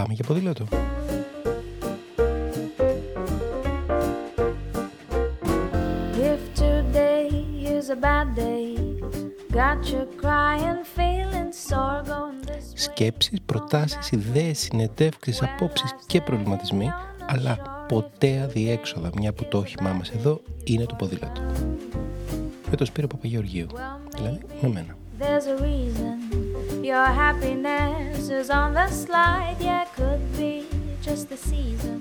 Πάμε για ποδήλατο. If today is a bad day, got you crying, feeling sore going this way. Σκέψεις, προτάσεις, ιδέες, συνεντεύξεις, απόψεις και προβληματισμοί, αλλά ποτέ αδιέξοδα, μια που το όχημά μας εδώ είναι το ποδήλατο. Με το Σπύρο Παπαγεωργίου, δηλαδή με μένα. There's a reason your happiness is on the slide. Yeah, could be just the season.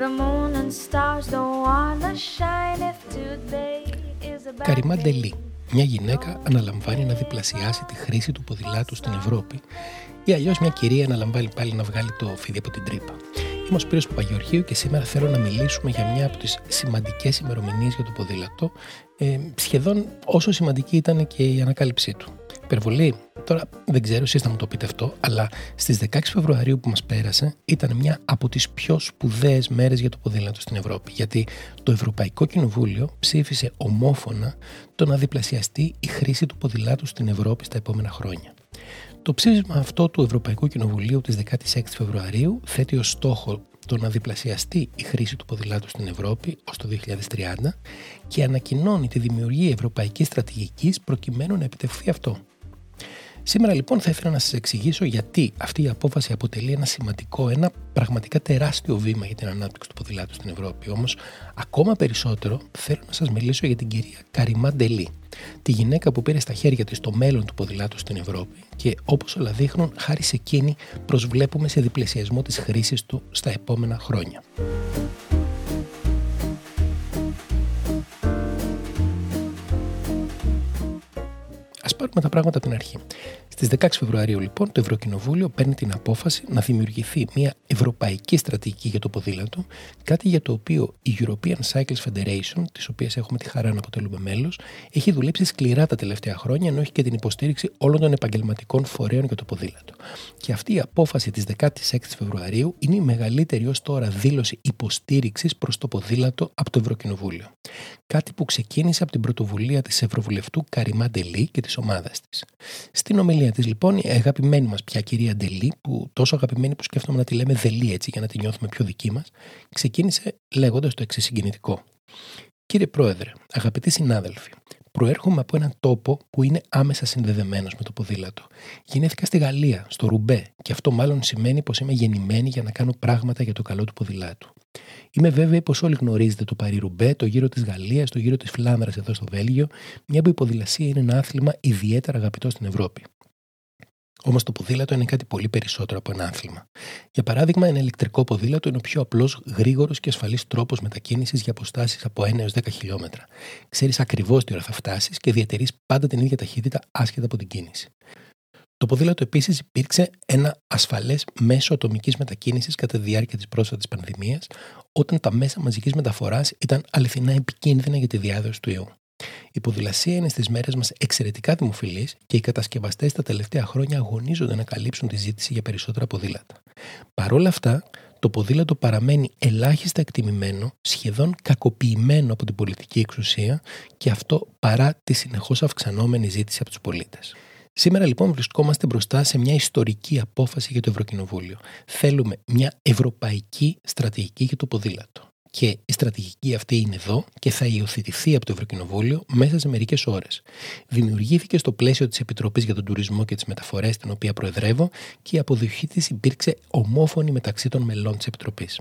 The moon and stars don't wanna shine if today is a bad Καριμά day. Ντελή. Μια γυναίκα αναλαμβάνει να διπλασιάσει τη χρήση του ποδηλάτου στην Ευρώπη ή αλλιώς μια κυρία αναλαμβάνει πάλι να βγάλει το φίδι από την τρύπα. Είμαι ο Σπύρος Παπαγεωργίου και σήμερα θέλω να μιλήσουμε για μια από τις σημαντικές ημερομηνίες για το ποδήλατο, ε, σχεδόν όσο σημαντική ήταν και η ανακάλυψή του. Υπερβολή. Τώρα δεν ξέρω εσείς θα μου το πείτε αυτό, αλλά στις 16 Φεβρουαρίου που μας πέρασε ήταν μια από τις πιο σπουδαίες μέρες για το ποδήλατο στην Ευρώπη, γιατί το Ευρωπαϊκό Κοινοβούλιο ψήφισε ομόφωνα το να διπλασιαστεί η χρήση του ποδηλάτου στην Ευρώπη στα επόμενα χρόνια. Το ψήφισμα αυτό του Ευρωπαϊκού Κοινοβουλίου της 16 Φεβρουαρίου θέτει ως στόχο το να διπλασιαστεί η χρήση του ποδηλάτου στην Ευρώπη ως το 2030 και ανακοινώνει τη δημιουργία ευρωπαϊκής στρατηγικής προκειμένου να επιτευχθεί αυτό. Σήμερα λοιπόν θα ήθελα να σας εξηγήσω γιατί αυτή η απόφαση αποτελεί ένα σημαντικό, ένα πραγματικά τεράστιο βήμα για την ανάπτυξη του ποδηλάτου στην Ευρώπη. Όμως ακόμα περισσότερο θέλω να σας μιλήσω για την κυρία Καριμά Ντελή, τη γυναίκα που πήρε στα χέρια της το μέλλον του ποδηλάτου στην Ευρώπη και όπως όλα δείχνουν χάρη σε εκείνη προσβλέπουμε σε διπλασιασμό της χρήσης του στα επόμενα χρόνια. Α πάρουμε τα πράγματα από την αρχή. Στις 16 Φεβρουαρίου, λοιπόν, το Ευρωκοινοβούλιο παίρνει την απόφαση να δημιουργηθεί μια ευρωπαϊκή στρατηγική για το ποδήλατο, κάτι για το οποίο η European Cycles Federation, τη οποία έχουμε τη χαρά να αποτελούμε μέλος, έχει δουλέψει σκληρά τα τελευταία χρόνια, ενώ έχει και την υποστήριξη όλων των επαγγελματικών φορέων για το ποδήλατο. Και αυτή η απόφαση της 16 Φεβρουαρίου είναι η μεγαλύτερη ως τώρα δήλωση υποστήριξης προς το ποδήλατο από το Ευρωκοινοβούλιο. Κάτι που ξεκίνησε από την πρωτοβουλία της Ευρωβουλευτού Καριμά Ντελή και της ομάδας της. Στην ομιλία της, λοιπόν, η αγαπημένη μας πια κυρία Ντελή, που τόσο αγαπημένη που σκέφτομαι να τη λέμε Δελή έτσι για να τη νιώθουμε πιο δική μας, ξεκίνησε λέγοντας το εξής συγκινητικό. Κύριε Πρόεδρε, αγαπητοί συνάδελφοι, προέρχομαι από έναν τόπο που είναι άμεσα συνδεδεμένος με το ποδήλατο. Γεννήθηκα στη Γαλλία, στο Ρουμπέ, και αυτό μάλλον σημαίνει πως είμαι γεννημένη για να κάνω πράγματα για το καλό του ποδηλάτου. Είμαι βέβαιη πως όλοι γνωρίζετε το Παρί Ρουμπέ, το γύρο της Γαλλίας, το γύρο της Φλάνδρας εδώ στο Βέλγιο, μια που η ποδηλασία είναι ένα άθλημα ιδιαίτερα αγαπητό στην Ευρώπη. Όμως το ποδήλατο είναι κάτι πολύ περισσότερο από ένα άθλημα. Για παράδειγμα, ένα ηλεκτρικό ποδήλατο είναι ο πιο απλός, γρήγορος και ασφαλής τρόπος μετακίνησης για αποστάσεις από 1 έως 10 χιλιόμετρα. Ξέρεις ακριβώς τι ώρα θα φτάσεις και διατηρείς πάντα την ίδια ταχύτητα άσχετα από την κίνηση. Το ποδήλατο επίσης υπήρξε ένα ασφαλές μέσο ατομικής μετακίνησης κατά τη διάρκεια της πρόσφατης πανδημίας, όταν τα μέσα μαζικής μεταφοράς ήταν αληθινά επικίνδυνα για τη διάδοση του ιού. Η ποδηλασία είναι στις μέρες μας εξαιρετικά δημοφιλής και οι κατασκευαστές τα τελευταία χρόνια αγωνίζονται να καλύψουν τη ζήτηση για περισσότερα ποδήλατα. Παρ' όλα αυτά, το ποδήλατο παραμένει ελάχιστα εκτιμημένο, σχεδόν κακοποιημένο από την πολιτική εξουσία και αυτό παρά τη συνεχώς αυξανόμενη ζήτηση από τους πολίτες. Σήμερα λοιπόν βρισκόμαστε μπροστά σε μια ιστορική απόφαση για το Ευρωκοινοβούλιο. Θέλουμε μια ευρωπαϊκή στρατηγική για το ποδήλατο. Και η στρατηγική αυτή είναι εδώ και θα υιοθετηθεί από το Ευρωκοινοβούλιο μέσα σε μερικές ώρες. Δημιουργήθηκε στο πλαίσιο της Επιτροπής για τον Τουρισμό και τις Μεταφορές, την οποία προεδρεύω, και η αποδοχή της υπήρξε ομόφωνη μεταξύ των μελών της Επιτροπής.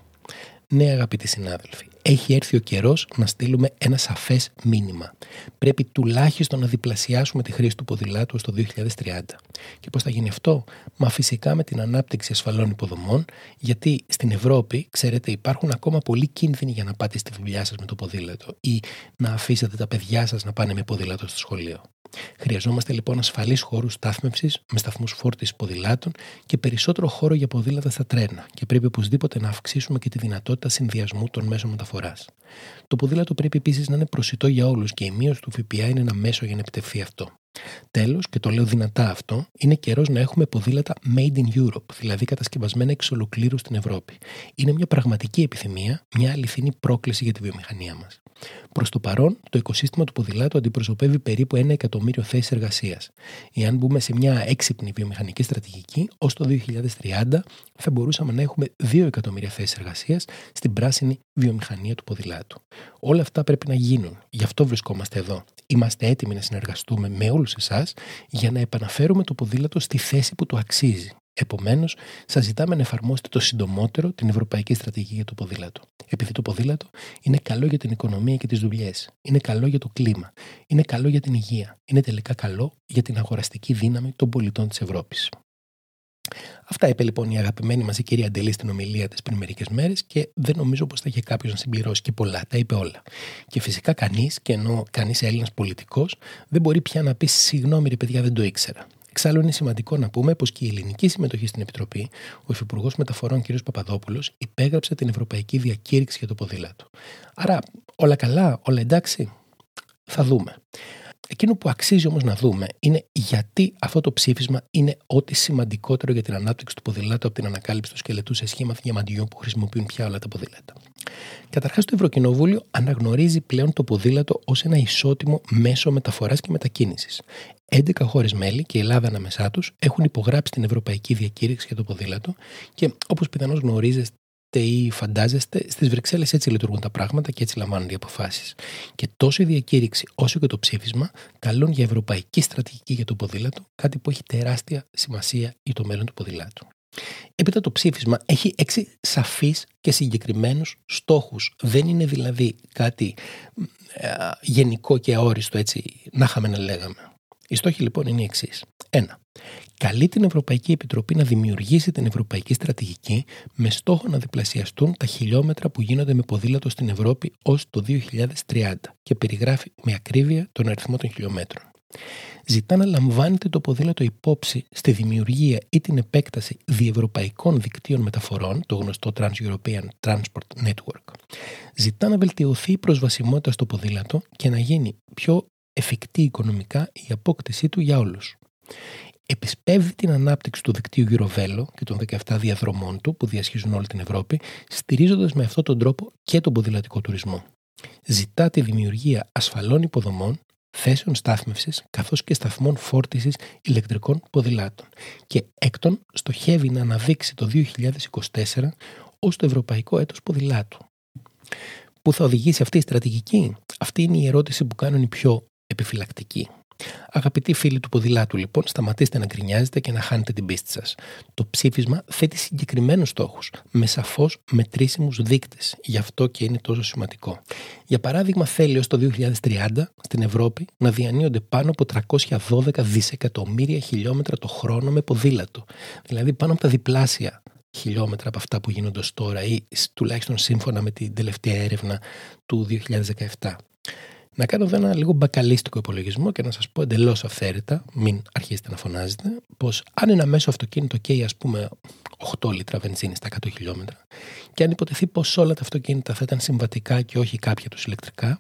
Ναι, αγαπητοί συνάδελφοι, έχει έρθει ο καιρός να στείλουμε ένα σαφές μήνυμα. Πρέπει τουλάχιστον να διπλασιάσουμε τη χρήση του ποδηλάτου στο 2030. Και πώς θα γίνει αυτό, Μα φυσικά με την ανάπτυξη ασφαλών υποδομών, γιατί στην Ευρώπη, ξέρετε, υπάρχουν ακόμα πολλοί κίνδυνοι για να πάτε στη δουλειά σας με το ποδήλατο ή να αφήσετε τα παιδιά σας να πάνε με ποδήλατο στο σχολείο. Χρειαζόμαστε λοιπόν ασφαλείς χώρους στάθμευσης με σταθμούς φόρτισης ποδηλάτων και περισσότερο χώρο για ποδήλατα στα τρένα και πρέπει οπωσδήποτε να αυξήσουμε και τη δυνατότητα συνδυασμού των μέσων μεταφοράς. Το ποδήλατο πρέπει επίσης να είναι προσιτό για όλους και η μείωση του ΦΠΑ είναι ένα μέσο για να επιτευχθεί αυτό. Τέλος, και το λέω δυνατά αυτό, είναι καιρός να έχουμε ποδήλατα made in Europe, δηλαδή κατασκευασμένα εξ ολοκλήρου στην Ευρώπη. Είναι μια πραγματική επιθυμία, μια αληθινή πρόκληση για τη βιομηχανία μας. Προς το παρόν, το οικοσύστημα του ποδηλάτου αντιπροσωπεύει περίπου ένα εκατομμύριο θέσεις εργασίας. Εάν μπούμε σε μια έξυπνη βιομηχανική στρατηγική, ως το 2030 θα μπορούσαμε να έχουμε 2 εκατομμύρια θέσεις εργασίας στην πράσινη βιομηχανία του ποδηλάτου. Όλα αυτά πρέπει να γίνουν. Γι' αυτό βρισκόμαστε εδώ. Είμαστε έτοιμοι να συνεργαστούμε με όλους εσάς για να επαναφέρουμε το ποδήλατο στη θέση που του αξίζει. Επομένως, σας ζητάμε να εφαρμόσετε το συντομότερο την Ευρωπαϊκή Στρατηγική για το Ποδήλατο. Επειδή το ποδήλατο είναι καλό για την οικονομία και τις δουλειές, είναι καλό για το κλίμα, είναι καλό για την υγεία, είναι τελικά καλό για την αγοραστική δύναμη των πολιτών της Ευρώπης. Αυτά είπε λοιπόν η αγαπημένη μας η κυρία Αντελή στην ομιλία της πριν μερικές μέρες και δεν νομίζω πως θα είχε κάποιος να συμπληρώσει και πολλά. Τα είπε όλα. Και φυσικά κανείς, και ενώ κανείς Έλληνας πολιτικός, δεν μπορεί πια να πει συγγνώμη, ρε παιδιά, δεν το ήξερα. Εξάλλου, είναι σημαντικό να πούμε πως και η ελληνική συμμετοχή στην Επιτροπή, ο Υφυπουργός Μεταφορών κ. Παπαδόπουλος, υπέγραψε την Ευρωπαϊκή Διακήρυξη για το ποδήλατο. Άρα, όλα καλά, όλα εντάξει. Θα δούμε. Εκείνο που αξίζει όμως να δούμε είναι γιατί αυτό το ψήφισμα είναι ό,τι σημαντικότερο για την ανάπτυξη του ποδηλάτου από την ανακάλυψη του σκελετού σε σχήμα διαμαντιών που χρησιμοποιούν πια όλα τα ποδήλατα. Καταρχάς, το Ευρωκοινοβούλιο αναγνωρίζει πλέον το ποδήλατο ως ένα ισότιμο μέσο μεταφοράς και μετακίνησης. 11 χώρες μέλη και η Ελλάδα ανάμεσά τους έχουν υπογράψει την Ευρωπαϊκή Διακήρυξη για το ποδήλατο και όπως πιθανώς γνωρίζετε ή φαντάζεστε, στις Βρυξέλλες έτσι λειτουργούν τα πράγματα και έτσι λαμβάνουν οι αποφάσεις. Και τόσο η διακήρυξη όσο και το ψήφισμα καλούν για ευρωπαϊκή στρατηγική για το ποδήλατο, κάτι που έχει τεράστια σημασία για το μέλλον του ποδηλάτου. Έπειτα το ψήφισμα έχει έξι σαφείς και συγκεκριμένους στόχους. Δεν είναι δηλαδή κάτι ε, γενικό και αόριστο έτσι να είχαμε να λέγαμε. Οι στόχοι λοιπόν είναι οι εξής. Ένα καλεί την Ευρωπαϊκή Επιτροπή να δημιουργήσει την Ευρωπαϊκή Στρατηγική με στόχο να διπλασιαστούν τα χιλιόμετρα που γίνονται με ποδήλατο στην Ευρώπη ως το 2030 και περιγράφει με ακρίβεια τον αριθμό των χιλιόμετρων. Ζητά να λαμβάνεται το ποδήλατο υπόψη στη δημιουργία ή την επέκταση διευρωπαϊκών δικτύων μεταφορών, το γνωστό Trans-European Transport Network. Ζητά να βελτιωθεί η προσβασιμότητα στο ποδήλατο και να γίνει πιο εφικτή οικονομικά η απόκτησή του για όλους επισπεύδει την ανάπτυξη του δικτύου Eurovelo και των 17 διαδρομών του που διασχίζουν όλη την Ευρώπη, στηρίζοντας με αυτόν τον τρόπο και τον ποδηλατικό τουρισμό. Ζητά τη δημιουργία ασφαλών υποδομών, θέσεων στάθμευσης καθώς και σταθμών φόρτισης ηλεκτρικών ποδηλάτων. Και έκτον, στοχεύει να αναδείξει το 2024 ως το Ευρωπαϊκό Έτος Ποδηλάτου. Πού θα οδηγήσει αυτή η στρατηγική, αυτή είναι η ερώτηση που κάνουν οι πιο επιφυλακτικοί. Αγαπητοί φίλοι του ποδηλάτου, λοιπόν, σταματήστε να γκρινιάζετε και να χάνετε την πίστη σας. Το ψήφισμα θέτει συγκεκριμένους στόχους, με σαφώς μετρήσιμους δείκτες. Γι' αυτό και είναι τόσο σημαντικό. Για παράδειγμα, θέλει ω το 2030 στην Ευρώπη να διανύονται πάνω από 312 δισεκατομμύρια χιλιόμετρα το χρόνο με ποδήλατο. Δηλαδή πάνω από τα διπλάσια χιλιόμετρα από αυτά που γίνονται τώρα ή τουλάχιστον σύμφωνα με την τελευταία έρευνα του 2017 να κάνω εδώ ένα λίγο μπακαλίστικο υπολογισμό και να σας πω εντελώς αυθαίρετα, μην αρχίσετε να φωνάζετε, πως αν ένα μέσο αυτοκίνητο καίει, ας πούμε, 8 λίτρα βενζίνης στα 100 χιλιόμετρα, και αν υποτεθεί πως όλα τα αυτοκίνητα θα ήταν συμβατικά και όχι κάποια τους ηλεκτρικά,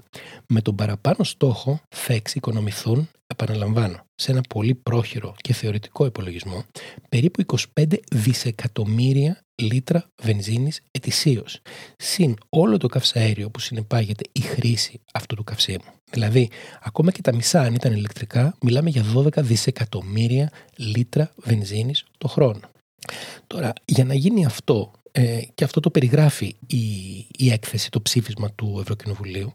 με τον παραπάνω στόχο θα εξοικονομηθούν, επαναλαμβάνω, σε ένα πολύ πρόχειρο και θεωρητικό υπολογισμό, περίπου 25 δισεκατομμύρια λίτρα βενζίνης ετησίως, συν όλο το καυσαέριο που συνεπάγεται η χρήση αυτού του καυσίμου. Δηλαδή, ακόμα και τα μισά αν ήταν ηλεκτρικά, μιλάμε για 12 δισεκατομμύρια λίτρα βενζίνης το χρόνο. Τώρα, για να γίνει αυτό ε, και αυτό το περιγράφει η, η έκθεση, το ψήφισμα του Ευρωκοινοβουλίου,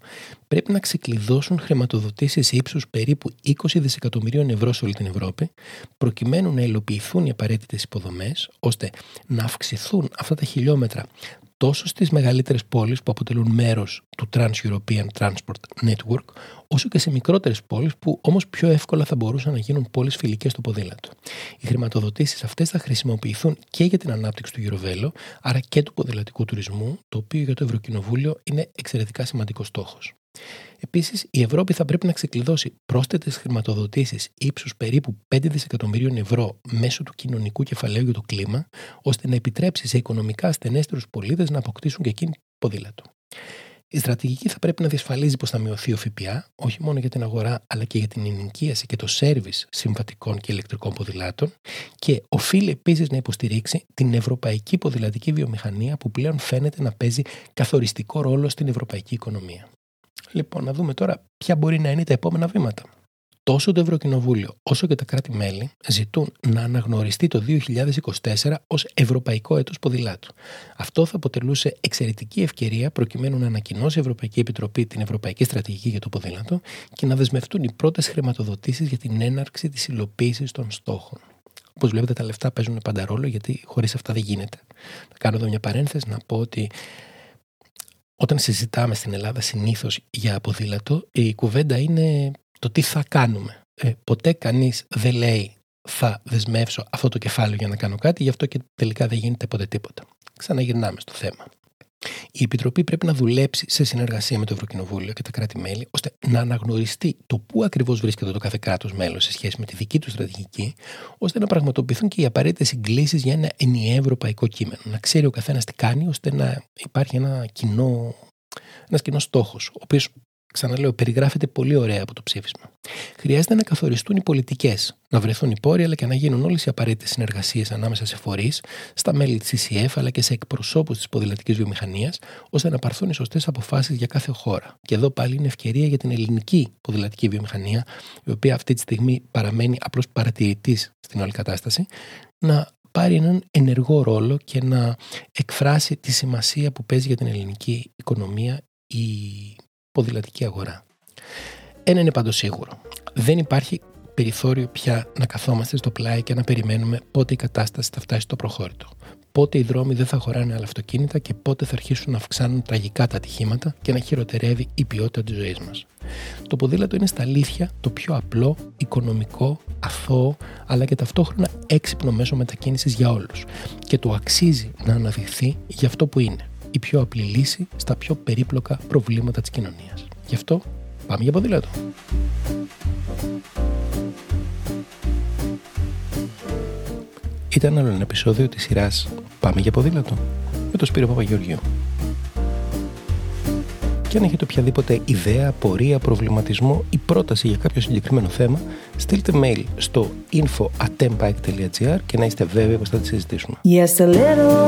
πρέπει να ξεκλειδώσουν χρηματοδοτήσεις ύψους περίπου 20 δισεκατομμυρίων ευρώ σε όλη την Ευρώπη, προκειμένου να υλοποιηθούν οι απαραίτητες υποδομές, ώστε να αυξηθούν αυτά τα χιλιόμετρα τόσο στις μεγαλύτερες πόλεις που αποτελούν μέρος του Trans-European Transport Network, όσο και σε μικρότερες πόλεις που όμως πιο εύκολα θα μπορούσαν να γίνουν πόλεις φιλικές στο ποδήλατο. Οι χρηματοδοτήσεις αυτές θα χρησιμοποιηθούν και για την ανάπτυξη του Eurovelo, άρα και του ποδηλατικού τουρισμού, το οποίο για το Ευρωκοινοβούλιο είναι εξαιρετικά σημαντικός στόχος. Επίσης, η Ευρώπη θα πρέπει να ξεκλειδώσει πρόσθετες χρηματοδοτήσεις ύψους περίπου 5 δισεκατομμυρίων ευρώ μέσω του κοινωνικού κεφαλαίου για το κλίμα, ώστε να επιτρέψει σε οικονομικά ασθενέστερου πολίτες να αποκτήσουν και εκείνη ποδήλατο. Η στρατηγική θα πρέπει να διασφαλίζει πως θα μειωθεί ο ΦΠΑ, όχι μόνο για την αγορά, αλλά και για την ενοικίαση και το σέρβις συμβατικών και ηλεκτρικών ποδηλάτων. Και οφείλει επίσης να υποστηρίξει την ευρωπαϊκή ποδηλατική βιομηχανία, που πλέον φαίνεται να παίζει καθοριστικό ρόλο στην ευρωπαϊκή οικονομία. Λοιπόν, να δούμε τώρα ποια μπορεί να είναι τα επόμενα βήματα. Τόσο το Ευρωκοινοβούλιο όσο και τα κράτη-μέλη ζητούν να αναγνωριστεί το 2024 ως Ευρωπαϊκό Έτος Ποδηλάτου. Αυτό θα αποτελούσε εξαιρετική ευκαιρία προκειμένου να ανακοινώσει η Ευρωπαϊκή Επιτροπή την Ευρωπαϊκή Στρατηγική για το Ποδήλατο και να δεσμευτούν οι πρώτες χρηματοδοτήσεις για την έναρξη της υλοποίησης των στόχων. Όπως βλέπετε, τα λεφτά παίζουν πάντα ρόλο γιατί χωρίς αυτά δεν γίνεται. Να κάνω εδώ μια παρένθεση να πω ότι όταν συζητάμε στην Ελλάδα συνήθως για ποδήλατο, η κουβέντα είναι το τι θα κάνουμε. Ε, ποτέ κανείς δεν λέει θα δεσμεύσω αυτό το κεφάλαιο για να κάνω κάτι, γι' αυτό και τελικά δεν γίνεται ποτέ τίποτα. Ξαναγυρνάμε στο θέμα. Η Επιτροπή πρέπει να δουλέψει σε συνεργασία με το Ευρωκοινοβούλιο και τα κράτη-μέλη, ώστε να αναγνωριστεί το πού ακριβώς βρίσκεται το κάθε κράτος μέλος σε σχέση με τη δική του στρατηγική, ώστε να πραγματοποιηθούν και οι απαραίτητες συγκλήσεις για ένα ενιαίο ευρωπαϊκό κείμενο. Να ξέρει ο καθένας τι κάνει, ώστε να υπάρχει ένα κοινό, ένας κοινός στόχος, ο οποίος ξαναλέω, περιγράφεται πολύ ωραία από το ψήφισμα. Χρειάζεται να καθοριστούν οι πολιτικές, να βρεθούν οι πόροι, αλλά και να γίνουν όλες οι απαραίτητες συνεργασίες ανάμεσα σε φορείς, στα μέλη της CCF, αλλά και σε εκπροσώπους της ποδηλατικής βιομηχανίας, ώστε να πάρθουν οι σωστές αποφάσεις για κάθε χώρα. Και εδώ πάλι είναι ευκαιρία για την ελληνική ποδηλατική βιομηχανία, η οποία αυτή τη στιγμή παραμένει απλώς παρατηρητής στην όλη κατάσταση, να πάρει έναν ενεργό ρόλο και να εκφράσει τη σημασία που παίζει για την ελληνική οικονομία η ποδηλατική αγορά. Ένα είναι πάντως σίγουρο. Δεν υπάρχει περιθώριο πια να καθόμαστε στο πλάι και να περιμένουμε πότε η κατάσταση θα φτάσει στο προχώρητο. Πότε οι δρόμοι δεν θα χωράνε άλλα αυτοκίνητα και πότε θα αρχίσουν να αυξάνουν τραγικά τα ατυχήματα και να χειροτερεύει η ποιότητα της ζωής μας. Το ποδήλατο είναι στα αλήθεια το πιο απλό, οικονομικό, αθώο, αλλά και ταυτόχρονα έξυπνο μέσο μετακίνησης για όλους. Και το αξίζει να αναδειχθεί για αυτό που είναι η πιο απλή λύση στα πιο περίπλοκα προβλήματα της κοινωνίας. Γι' αυτό πάμε για ποδήλατο. Ήταν άλλο ένα επεισόδιο της σειράς «Πάμε για ποδήλατο» με τον Σπύρο Παπαγεωργίου. Και αν έχετε οποιαδήποτε ιδέα, πορεία, προβληματισμό ή πρόταση για κάποιο συγκεκριμένο θέμα, στείλτε mail στο info.atempike.gr και να είστε βέβαιοι πως θα τη συζητήσουμε. Yes, a little